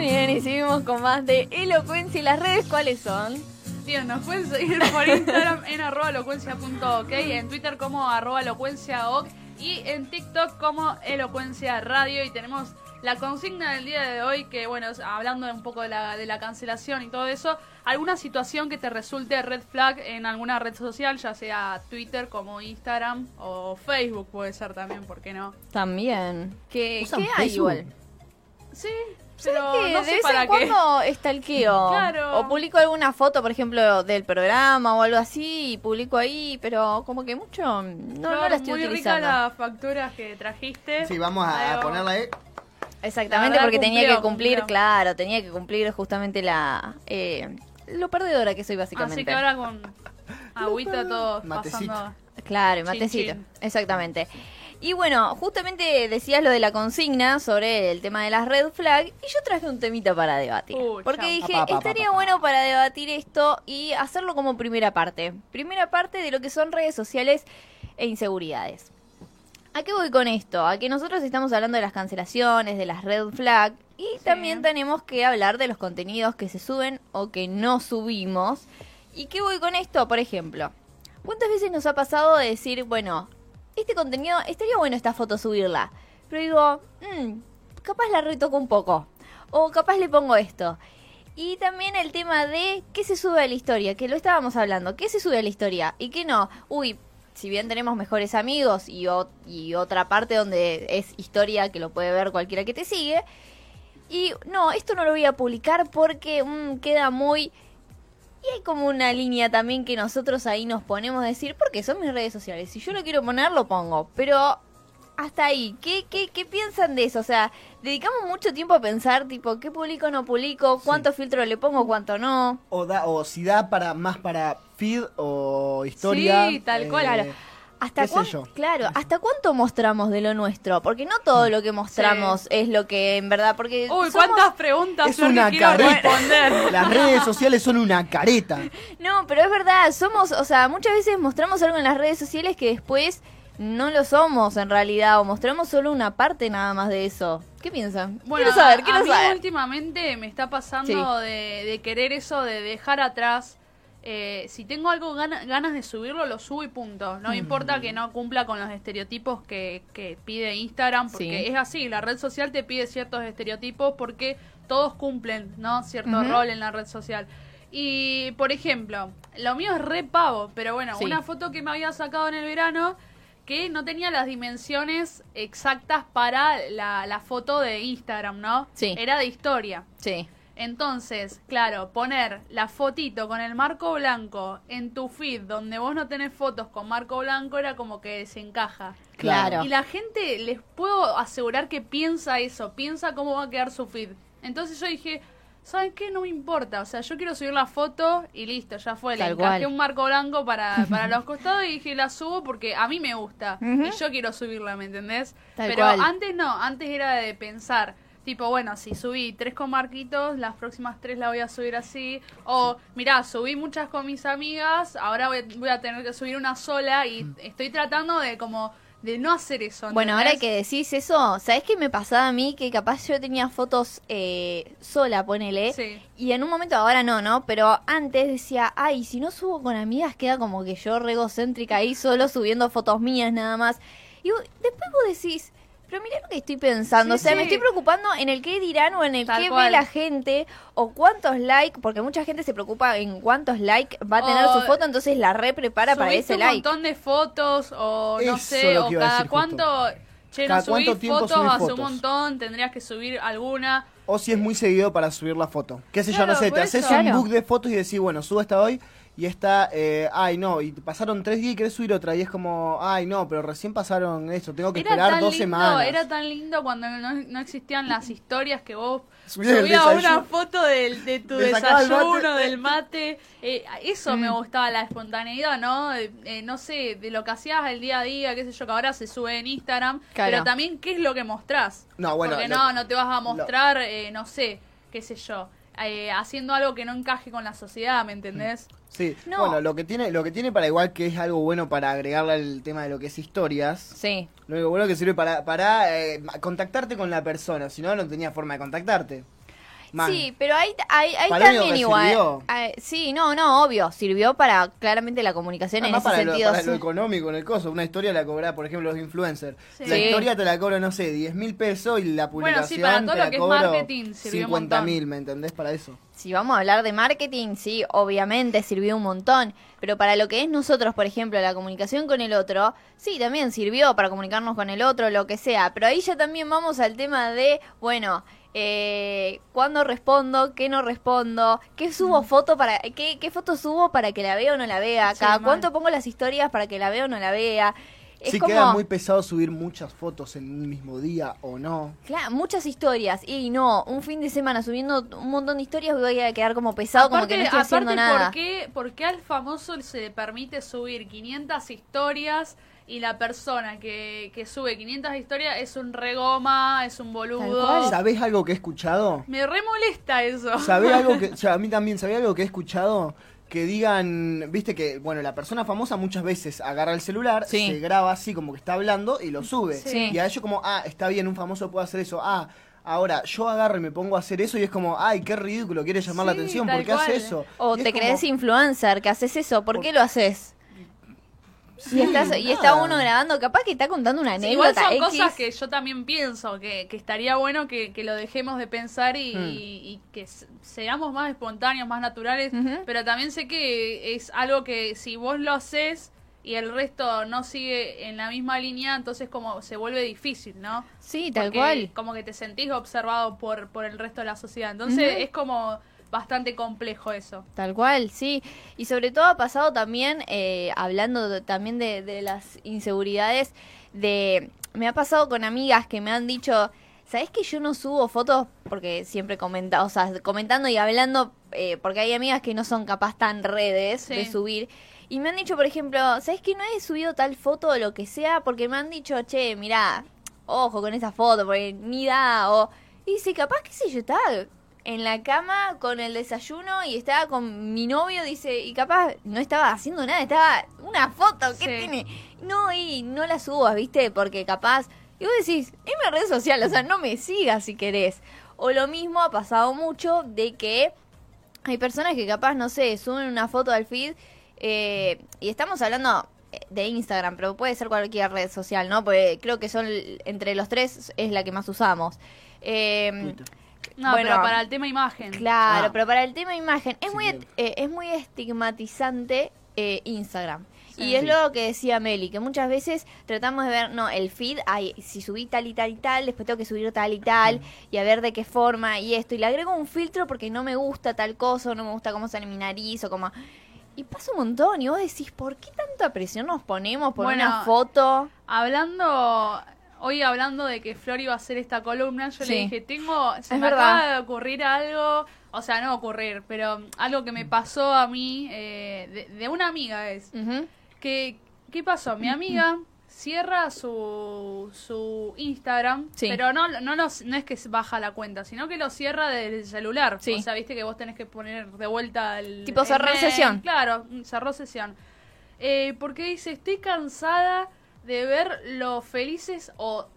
Muy bien, y seguimos con más de elocuencia. ¿Y las redes cuáles son? Bien, nos pueden seguir por Instagram en arroba elocuencia.ok, en Twitter como arroba elocuenciaoc y en TikTok como elocuencia radio. Y tenemos la consigna del día de hoy, que bueno, hablando un poco de la, de la cancelación y todo eso, alguna situación que te resulte red flag en alguna red social, ya sea Twitter como Instagram o Facebook puede ser también, ¿por qué no? También. ¿Qué, ¿Usan ¿qué hay igual? Sí, ¿Sabes pero qué? no de sé vez para en qué. cuando estalqueo. Claro. O publico alguna foto, por ejemplo, del programa o algo así, y publico ahí, pero como que mucho no, no Claro, la estoy muy utilizando. rica las facturas que trajiste. Sí, vamos a, a ponerla ahí. Exactamente, porque tenía que cumplir, cumplió. claro, tenía que cumplir justamente la eh, lo perdedora que soy básicamente. Así que ahora con agüita todo Matecito. pasando. Claro, Chin, matecito. chin. Exactamente. Y bueno, justamente decías lo de la consigna sobre el tema de las red flag y yo traje un temita para debatir. Uy, porque chao. dije, Pa, pa, pa, estaría pa, pa. bueno para debatir esto y hacerlo como primera parte. Primera parte de lo que son redes sociales e inseguridades. ¿A qué voy con esto? A que nosotros estamos hablando de las cancelaciones, de las red flag y también tenemos que hablar de los contenidos que se suben o que no subimos. ¿Y qué voy con esto? Por ejemplo, ¿cuántas veces nos ha pasado de decir, bueno, este contenido, estaría bueno esta foto subirla? Pero digo, "Mm, capaz la retoco un poco. O capaz le pongo esto. Y también el tema de qué se sube a la historia, que lo estábamos hablando, qué se sube a la historia y qué no. Uy, si bien tenemos mejores amigos y, otra parte donde es historia que lo puede ver cualquiera que te sigue. Y no, esto no lo voy a publicar porque mm, queda muy... Y hay como una línea también que nosotros ahí nos ponemos a decir, porque son mis redes sociales. Si yo lo quiero poner, lo pongo. Pero hasta ahí, ¿qué, qué, qué piensan de eso? O sea, dedicamos mucho tiempo a pensar, tipo, ¿qué publico, no publico? ¿Cuánto filtro le pongo, cuánto no? O, da, o si da para más para feed o historia. Sí, tal cual. Claro. ¿Hasta qué sé cuán- yo. Claro, ¿hasta cuánto mostramos de lo nuestro? Porque no todo lo que mostramos es lo que en verdad, porque Uy, somos- cuántas preguntas Es Flor, que una quiero careta. responder. Las redes sociales son una careta. No, pero es verdad, somos, o sea, muchas veces mostramos algo en las redes sociales que después no lo somos en realidad, o mostramos solo una parte nada más de eso. ¿Qué piensan? Bueno, quiero saber, a- quiero a mí saber. últimamente me está pasando Sí. de, de querer eso, de dejar atrás. Eh, si tengo algo gana- ganas de subirlo, lo subo y punto. No importa que no cumpla con los estereotipos que, que pide Instagram, porque Sí. es así, la red social te pide ciertos estereotipos porque todos cumplen, ¿no? Cierto rol en la red social. Y, por ejemplo, lo mío es re pavo, pero bueno, Sí. una foto que me había sacado en el verano que no tenía las dimensiones exactas para la, la foto de Instagram, ¿no? Sí. Era de historia. Sí. Entonces, claro, poner la fotito con el marco blanco en tu feed donde vos no tenés fotos con marco blanco era como que desencaja. Claro. Y la gente, les puedo asegurar que piensa eso, piensa cómo va a quedar su feed. Entonces yo dije, ¿saben qué? No me importa. O sea, yo quiero subir la foto y listo, ya fue. Le Tal encajé cual. un marco blanco para, para los costados y dije, la subo porque a mí me gusta. Y yo quiero subirla, ¿me entendés? Tal Pero cual. antes no, antes era de pensar. Tipo, bueno, si subí tres con marquitos, las próximas tres la voy a subir así. O, mirá, subí muchas con mis amigas, ahora voy, voy a tener que subir una sola y estoy tratando de como de no hacer eso. Bueno, ahora que decís eso, ¿sabés qué me pasaba a mí? Que capaz yo tenía fotos eh, sola, ponele. Sí. Y en un momento, ahora no, ¿no? Pero antes decía, ay, si no subo con amigas, queda como que yo re egocéntrica ahí solo subiendo fotos mías nada más. Y vos- después vos decís, pero mirá lo que estoy pensando. Sí, o sea, me estoy preocupando en el qué dirán o en el Tal qué ve la gente o cuántos likes, porque mucha gente se preocupa en cuántos likes va a tener O su foto, entonces la re prepara para ese un like. montón de fotos o no Eso sé, o cada justo. cuánto... Che, no subís fotos subís hace un fotos. montón, tendrías que subir alguna. O si es muy seguido para subir la foto. Qué sé yo, no sé, te haces eso. un Claro. book de fotos y decís, bueno, subo esta hoy y esta, eh, ay no, y pasaron tres días y querés subir otra y es como, ay no, pero recién pasaron esto, tengo que Era esperar dos lindo, semanas. era tan lindo cuando no, no existían las historias que vos Subías una foto del, de tu desayuno, mate. del mate. Eh, eso Mm. me gustaba, la espontaneidad, ¿no? Eh, eh, no sé, de lo que hacías el día a día, qué sé yo, que ahora se sube en Instagram. Claro. Pero también, ¿qué es lo que mostrás? No, bueno, Porque lo- no, no te vas a mostrar, eh, no sé, qué sé yo, eh, haciendo algo que no encaje con la sociedad, ¿me entendés? Sí, No. bueno, lo que tiene, lo que tiene para igual que es algo bueno para agregarle al tema de lo que es historias, Sí. lo único bueno que sirve para, para eh, contactarte con la persona, si no, no tenía forma de contactarte. Man. Sí, pero ahí, ahí, también igual. sirvió. Ah, sí, no, no, obvio. Sirvió para claramente la comunicación Además, en ese para, lo, sentido. para lo económico en el coso, una historia la cobra, por ejemplo, los influencers. Sí. La Sí. historia te la cobro, no sé, 10 mil pesos y la Bueno, publicación sí, para todo te lo la que es cobro marketing sirvió un 50 mil. ¿me entendés? Para eso. Si vamos a hablar de marketing, sí, obviamente sirvió un montón. Pero para lo que es nosotros, por ejemplo, la comunicación con el otro, sí, también sirvió para comunicarnos con el otro, lo que sea. Pero ahí ya también vamos al tema de, bueno, eh, ¿cuándo respondo? ¿Qué no respondo? ¿Qué subo foto para, qué, qué foto subo para que la vea o no la vea? Sí, ¿Cada mal. cuánto pongo las historias para que la vea o no la vea? Es sí como, queda muy pesado subir muchas fotos en un mismo día o no. claro, muchas historias. Y no, un fin de semana subiendo un montón de historias voy a quedar como pesado, como que no estoy haciendo nada. ¿por qué, por qué al famoso se le permite subir 500 historias y la persona que, que sube 500 historias es un regoma, es un boludo? ¿Sabés algo que he escuchado? Me re molesta eso. ¿Sabés algo que, o sea, a mí también, ¿sabés algo que he escuchado? Que digan, viste que, bueno, la persona famosa muchas veces agarra el celular, Sí. se graba así como que está hablando y lo sube. Sí. Y a ellos como, ah, está bien, un famoso puede hacer eso. Ah, ahora yo agarro y me pongo a hacer eso y es como, ay, qué ridículo, quiere llamar la atención, ¿por qué hace eso? O Y es te como, crees influencer, que haces eso, ¿por Por- qué lo haces? Sí, y, estás, y está uno grabando, capaz que está contando una Sí, igual anécdota son X. cosas que yo también pienso que, que estaría bueno que, que lo dejemos de pensar y, Hmm. y que seamos más espontáneos, más naturales, pero también sé que es algo que si vos lo haces y el resto no sigue en la misma línea, entonces como se vuelve difícil, ¿no? Sí, tal Porque cual. Como que te sentís observado por, por el resto de la sociedad. Entonces es como bastante complejo eso. Tal cual, sí. Y sobre todo ha pasado también, eh, hablando de- también de, de las inseguridades, de me ha pasado con amigas que me han dicho, ¿sabes que yo no subo fotos? Porque siempre comenta, o sea, comentando y hablando, eh, porque hay amigas que no son capaz tan redes Sí. de subir. Y me han dicho, por ejemplo, ¿sabes que no he subido tal foto o lo que sea? Porque me han dicho, che, mira, ojo con esa foto, porque ni da, o... Y dice, capaz, qué sé yo, estaba en la cama con el desayuno y estaba con mi novio, dice, y capaz no estaba haciendo nada, estaba una foto, ¿qué Sí. tiene? No, y no la subas, ¿viste? Porque capaz... Y vos decís, es una red social, o sea, no me sigas si querés. O lo mismo ha pasado mucho de que hay personas que capaz, no sé, suben una foto al feed eh, y estamos hablando de Instagram, pero puede ser cualquier red social, ¿no? Porque creo que son entre los tres es la que más usamos. Eh, Twitter. No, Bueno, pero para el tema imagen. Claro, Ah. pero para el tema imagen es Sí, muy eh, es muy estigmatizante eh, Instagram. Sí. Y es Sí. lo que decía Meli, que muchas veces tratamos de ver, no, el feed, ay, si subí tal y tal y tal, después tengo que subir tal y tal, y a ver de qué forma y esto, y le agrego un filtro porque no me gusta tal cosa, o no me gusta cómo sale mi nariz, o como... Y pasa un montón, y vos decís, ¿por qué tanta presión nos ponemos por Bueno, una foto? Hablando, hoy hablando de que Flor iba a hacer esta columna, yo Sí. le dije, tengo, se Es me verdad. acaba de ocurrir algo, o sea, no ocurrir, pero algo que me pasó a mí, eh, de, de una amiga es, Ujú. que, ¿qué pasó? Mi amiga cierra su, su Instagram, Sí. pero no, no, los- no es que baja la cuenta, sino que lo cierra desde el celular. Sí. O sea, viste que vos tenés que poner de vuelta el... Tipo el cerrar mail. sesión. Claro, cerró sesión. Eh, porque dice, estoy cansada de ver lo felices o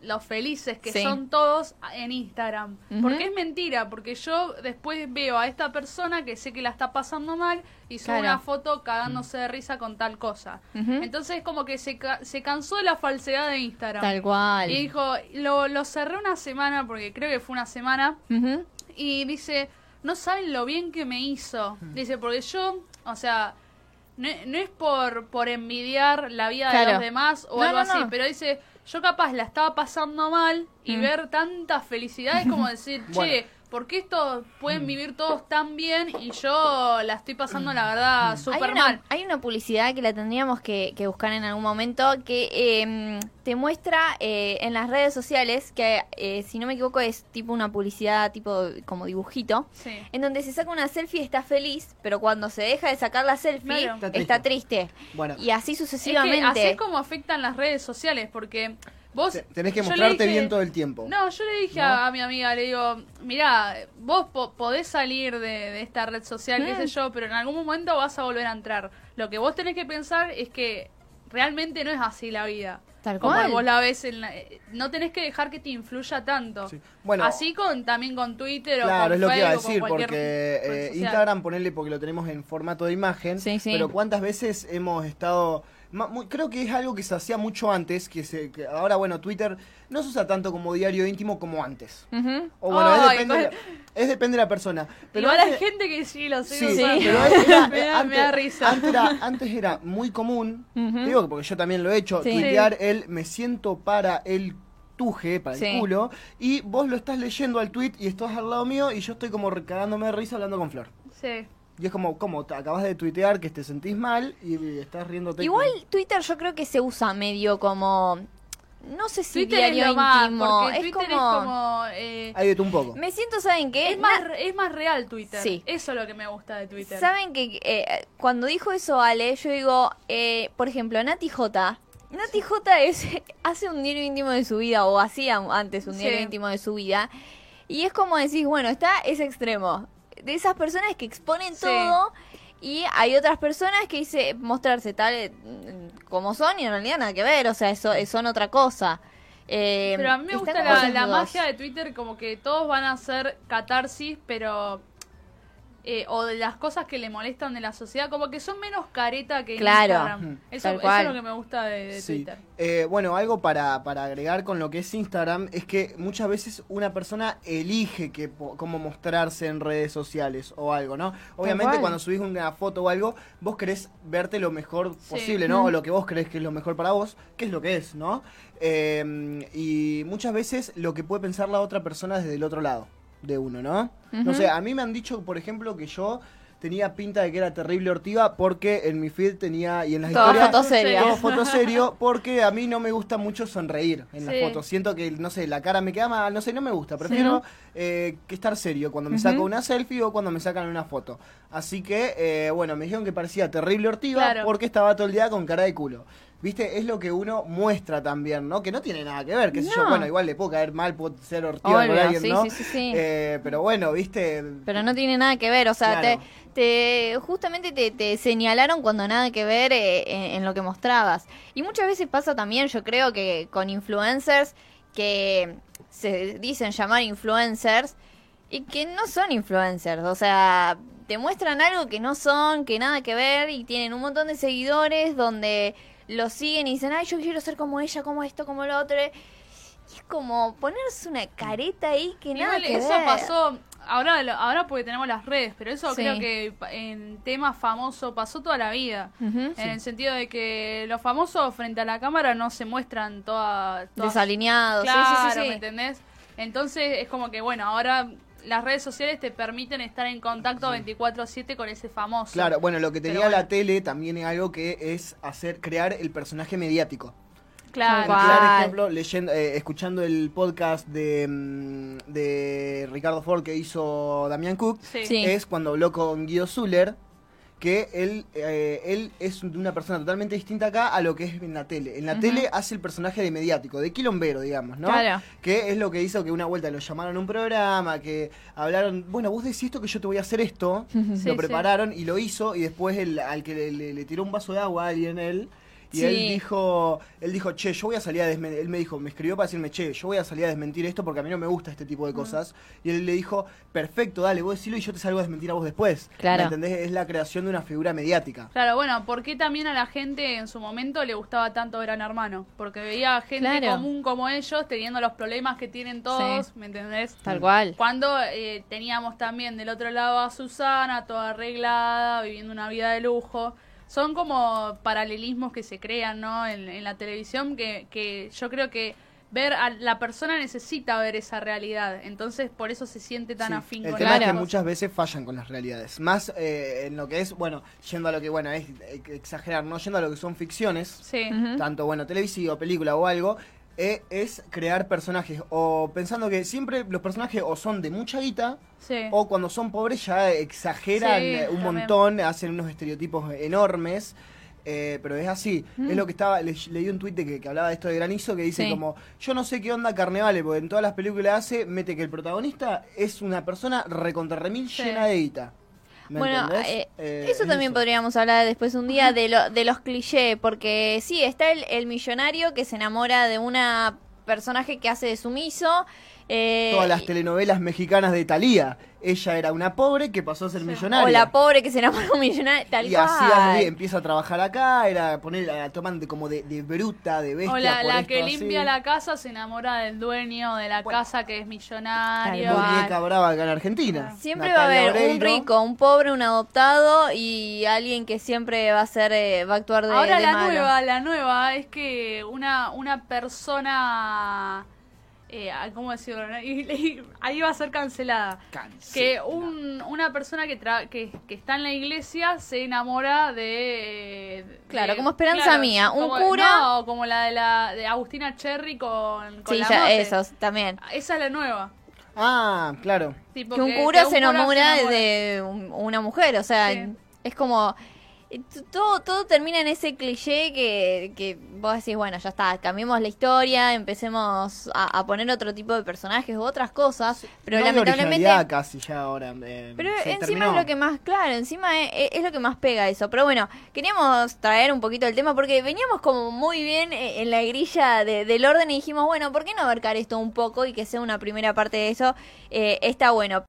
los felices que Sí. son todos en Instagram. Porque es mentira, porque yo después veo a esta persona que sé que la está pasando mal y sube Claro. una foto cagándose de risa con tal cosa. Ujú. Entonces como que se, ca- se cansó de la falsedad de Instagram. Tal cual. Y dijo, lo, lo cerré una semana, porque creo que fue una semana, y dice, no saben lo bien que me hizo. Dice, porque yo, o sea, no, no es por, por envidiar la vida de los demás o No, algo no, así, pero dice, yo capaz la estaba pasando mal y Mm. ver tanta felicidad es como decir, che, Bueno. ¿Por qué estos pueden vivir todos tan bien y yo la estoy pasando, la verdad, Hay súper una, mal? hay una publicidad que la tendríamos que, que buscar en algún momento que eh, te muestra eh, en las redes sociales que, eh, si no me equivoco, es tipo una publicidad tipo como dibujito, Sí. en donde se saca una selfie y está feliz, pero cuando se deja de sacar la selfie Claro. Está está triste. Bueno, Y así Es que sucesivamente. así es como afectan las redes sociales, porque vos... te- tenés que mostrarte dije- bien todo el tiempo. No, yo le dije ¿No? a, a mi amiga, le digo, mirá, vos po- podés salir de, de esta red social, qué sé yo, pero en algún momento vas a volver a entrar. Lo que vos tenés que pensar es que realmente no es así la vida. Tal Como cual. vos la ves en la- eh, no tenés que dejar que te influya tanto. Sí. Bueno, así con también con Twitter o Claro, con es lo que iba a decir, porque eh. Instagram, ponerle porque lo tenemos en formato de imagen, Sí, sí. pero cuántas veces hemos estado... muy- creo que es algo que se hacía mucho antes, que, se, que ahora, bueno, Twitter no se usa tanto como diario íntimo como antes. O bueno, es, depende de la, con- es depende de la persona. Pero Igual hay antes- gente que sí lo sigue Sí, usando. pero era- me, da, me antes, da risa. Antes era, antes era muy común, Ujú. digo que porque yo también lo he hecho, Sí. tuitear el me siento para el tuje, para Sí. el culo, y vos lo estás leyendo al tweet y estás al lado mío y yo estoy como recagándome de risa hablando con Flor. Sí. Y es como, como te acabas de tuitear que te sentís mal y estás riéndote. Igual Twitter yo creo que se usa medio como... No sé si Twitter es diario lo más, íntimo. porque es Twitter como... es como... eh, Hay de tú un poco. Me siento, ¿saben qué? es, más, es más real Twitter. Sí. Eso es lo que me gusta de Twitter. Saben que eh, cuando dijo eso Ale, yo digo, eh, por ejemplo, Nati J. Nati J es, hace un diario íntimo de su vida, o hacía antes un diario Sí. íntimo de su vida. Y es como decís, bueno, está ese extremo. De esas personas que exponen Sí. todo. Y hay otras personas que dice mostrarse tal eh, como son y en realidad nada que ver, o sea, eso, son otra cosa. Eh, Pero a mí me gusta la, la magia de Twitter, como que todos van a hacer catarsis, pero. Eh, o de las cosas que le molestan de la sociedad, como que son menos careta que Claro, Instagram. Eso, es lo que me gusta de, de Sí. Twitter. Eh, bueno, algo para, para agregar con lo que es Instagram es que muchas veces una persona elige que, po- cómo mostrarse en redes sociales o algo, ¿no? Obviamente cuando subís una foto o algo, vos querés verte lo mejor Sí. posible, ¿no? O lo que vos crees que es lo mejor para vos, que es lo que es, ¿no? Eh, y muchas veces lo que puede pensar la otra persona desde el otro lado de uno, ¿no? No sé, a mí me han dicho, por ejemplo, que yo tenía pinta de que era terrible ortiva porque en mi feed tenía y en las historias fotos serias. todo foto serio porque a mí no me gusta mucho sonreír en las fotos. Siento que, no sé, la cara me queda mal, no sé, no me gusta. Prefiero eh, que estar serio cuando me Ujú. saco una selfie o cuando me sacan una foto. Así que, eh, bueno, me dijeron que parecía terrible ortiva Claro. porque estaba todo el día con cara de culo. ¿Viste? Es lo que uno muestra también, ¿no? Que no tiene nada que ver, qué sé yo. No. Bueno, igual le puedo caer mal, puedo ser ortiva con alguien, sí, ¿no? sí, sí, sí. Eh, pero bueno, ¿viste? Pero no tiene nada que ver, o sea, Claro. te, te- justamente te, te señalaron cuando nada que ver eh, en, en lo que mostrabas. Y muchas veces pasa también, yo creo que con influencers que se dicen llamar influencers y que no son influencers, o sea, te muestran algo que no son, que nada que ver y tienen un montón de seguidores donde los siguen y dicen, ay, yo quiero ser como ella, como esto, como lo otro. Y es como ponerse una careta ahí que nada que eso ver. pasó, ahora, lo- ahora porque tenemos las redes, pero eso Sí. creo que en temas famosos pasó toda la vida. En el sentido de que los famosos frente a la cámara no se muestran toda, todas Desalineados, sí, Claro, sí, sí, sí. ¿me entendés? Entonces es como que, bueno, ahora las redes sociales te permiten estar en contacto 24/7 con ese famoso. Claro, bueno, lo que tenía bueno. la tele también es algo que es hacer, crear el personaje mediático. Claro. Ejemplo, leyendo, eh, escuchando el podcast de, mm, de Ricardo Ford que hizo Damián Cook, Sí. Sí. es cuando habló con Guido Zuller, que él, eh, él es una persona totalmente distinta acá a lo que es en la tele. En la tele hace el personaje de mediático, de quilombero, digamos, ¿no? Claro. Que es lo que hizo que una vuelta lo llamaron a un programa, que hablaron, bueno, vos decís esto que yo te voy a hacer esto, Sí, lo sí. prepararon y lo hizo y después el, al que le, le- le tiró un vaso de agua a alguien él y Sí. él dijo él dijo che yo voy a salir a desmentir él me dijo me escribió para decirme che yo voy a salir a desmentir esto porque a mí no me gusta este tipo de cosas y él le dijo perfecto dale vos decilo y yo te salgo a desmentir a vos después Claro. ¿Me entendés? es la creación de una figura mediática Claro, bueno, ¿por qué también a la gente en su momento le gustaba tanto Gran Hermano? Porque veía gente Claro. común como ellos teniendo los problemas que tienen todos, Sí. ¿me entendés? Tal cual. Cuando eh, teníamos también del otro lado a Susana, toda arreglada, viviendo una vida de lujo. Son como paralelismos que se crean, ¿no? En, en la televisión que, que yo creo que ver a la persona necesita ver esa realidad. Entonces, por eso se siente tan Sí. afín el con tema las es que muchas veces fallan con las realidades más eh, en lo que es bueno yendo a lo que bueno es eh, exagerar no yendo a lo que son ficciones Sí. Tanto bueno televisivo, película o algo, eh, es crear personajes o pensando que siempre los personajes o son de mucha guita Sí. o cuando son pobres ya exageran Sí, un también. montón, hacen unos estereotipos enormes. eh, pero es así, Mm. es lo que estaba, le- leí un tuit de que, que hablaba de esto de Granizo que dice Sí. como, yo no sé qué onda Carnevale, porque en todas las películas hace, mete que el protagonista es una persona recontra remil Sí. llena de guita. ¿Me Bueno, eh, Eh, eso es también podríamos hablar después un día de, lo, de los clichés, porque sí, está el, el millonario que se enamora de una personaje que hace de sumiso. Eh, Todas las telenovelas mexicanas de Thalía. Ella era una pobre que pasó a ser millonaria. o la pobre que se enamora de un millonario, tal y cual. así así, empieza a trabajar acá, era poner, la toman de, como de, de bruta, de bestia. O la, por la esto, que así. limpia la casa se enamora del dueño de la Bueno. casa que es millonario. Muñeca brava acá en Argentina. Siempre va a haber un rico, un pobre, un adoptado y alguien que siempre va a ser, eh, va a actuar de, Ahora de la malo. nueva, la nueva es que una, una persona, eh, ¿cómo decirlo? Y- y- ahí va a ser cancelada. Que un, una persona que, tra- que, que está en la iglesia se enamora de... de- Claro, como Esperanza Mía, un como- cura- No, como la de, la, de Agustina Cherry con, con Sí, la ya, mote. esos también. Esa es la nueva. Ah, claro. Tipo que un cura que se enamora enamora. de un- una mujer, o sea, Sí. es como eh, todo todo termina en ese cliché que, que vos decís, bueno, ya está, cambiemos la historia, empecemos a, a poner otro tipo de personajes u otras cosas, pero No lamentablemente casi ya ahora. eh, pero encima terminó. es lo que más, claro, encima es, es lo que más pega eso. Pero bueno, queríamos traer un poquito el tema porque veníamos como muy bien eh, en la grilla de- del orden y dijimos, bueno, ¿por qué no abarcar esto un poco y que sea una primera parte de eso? Eh, está bueno.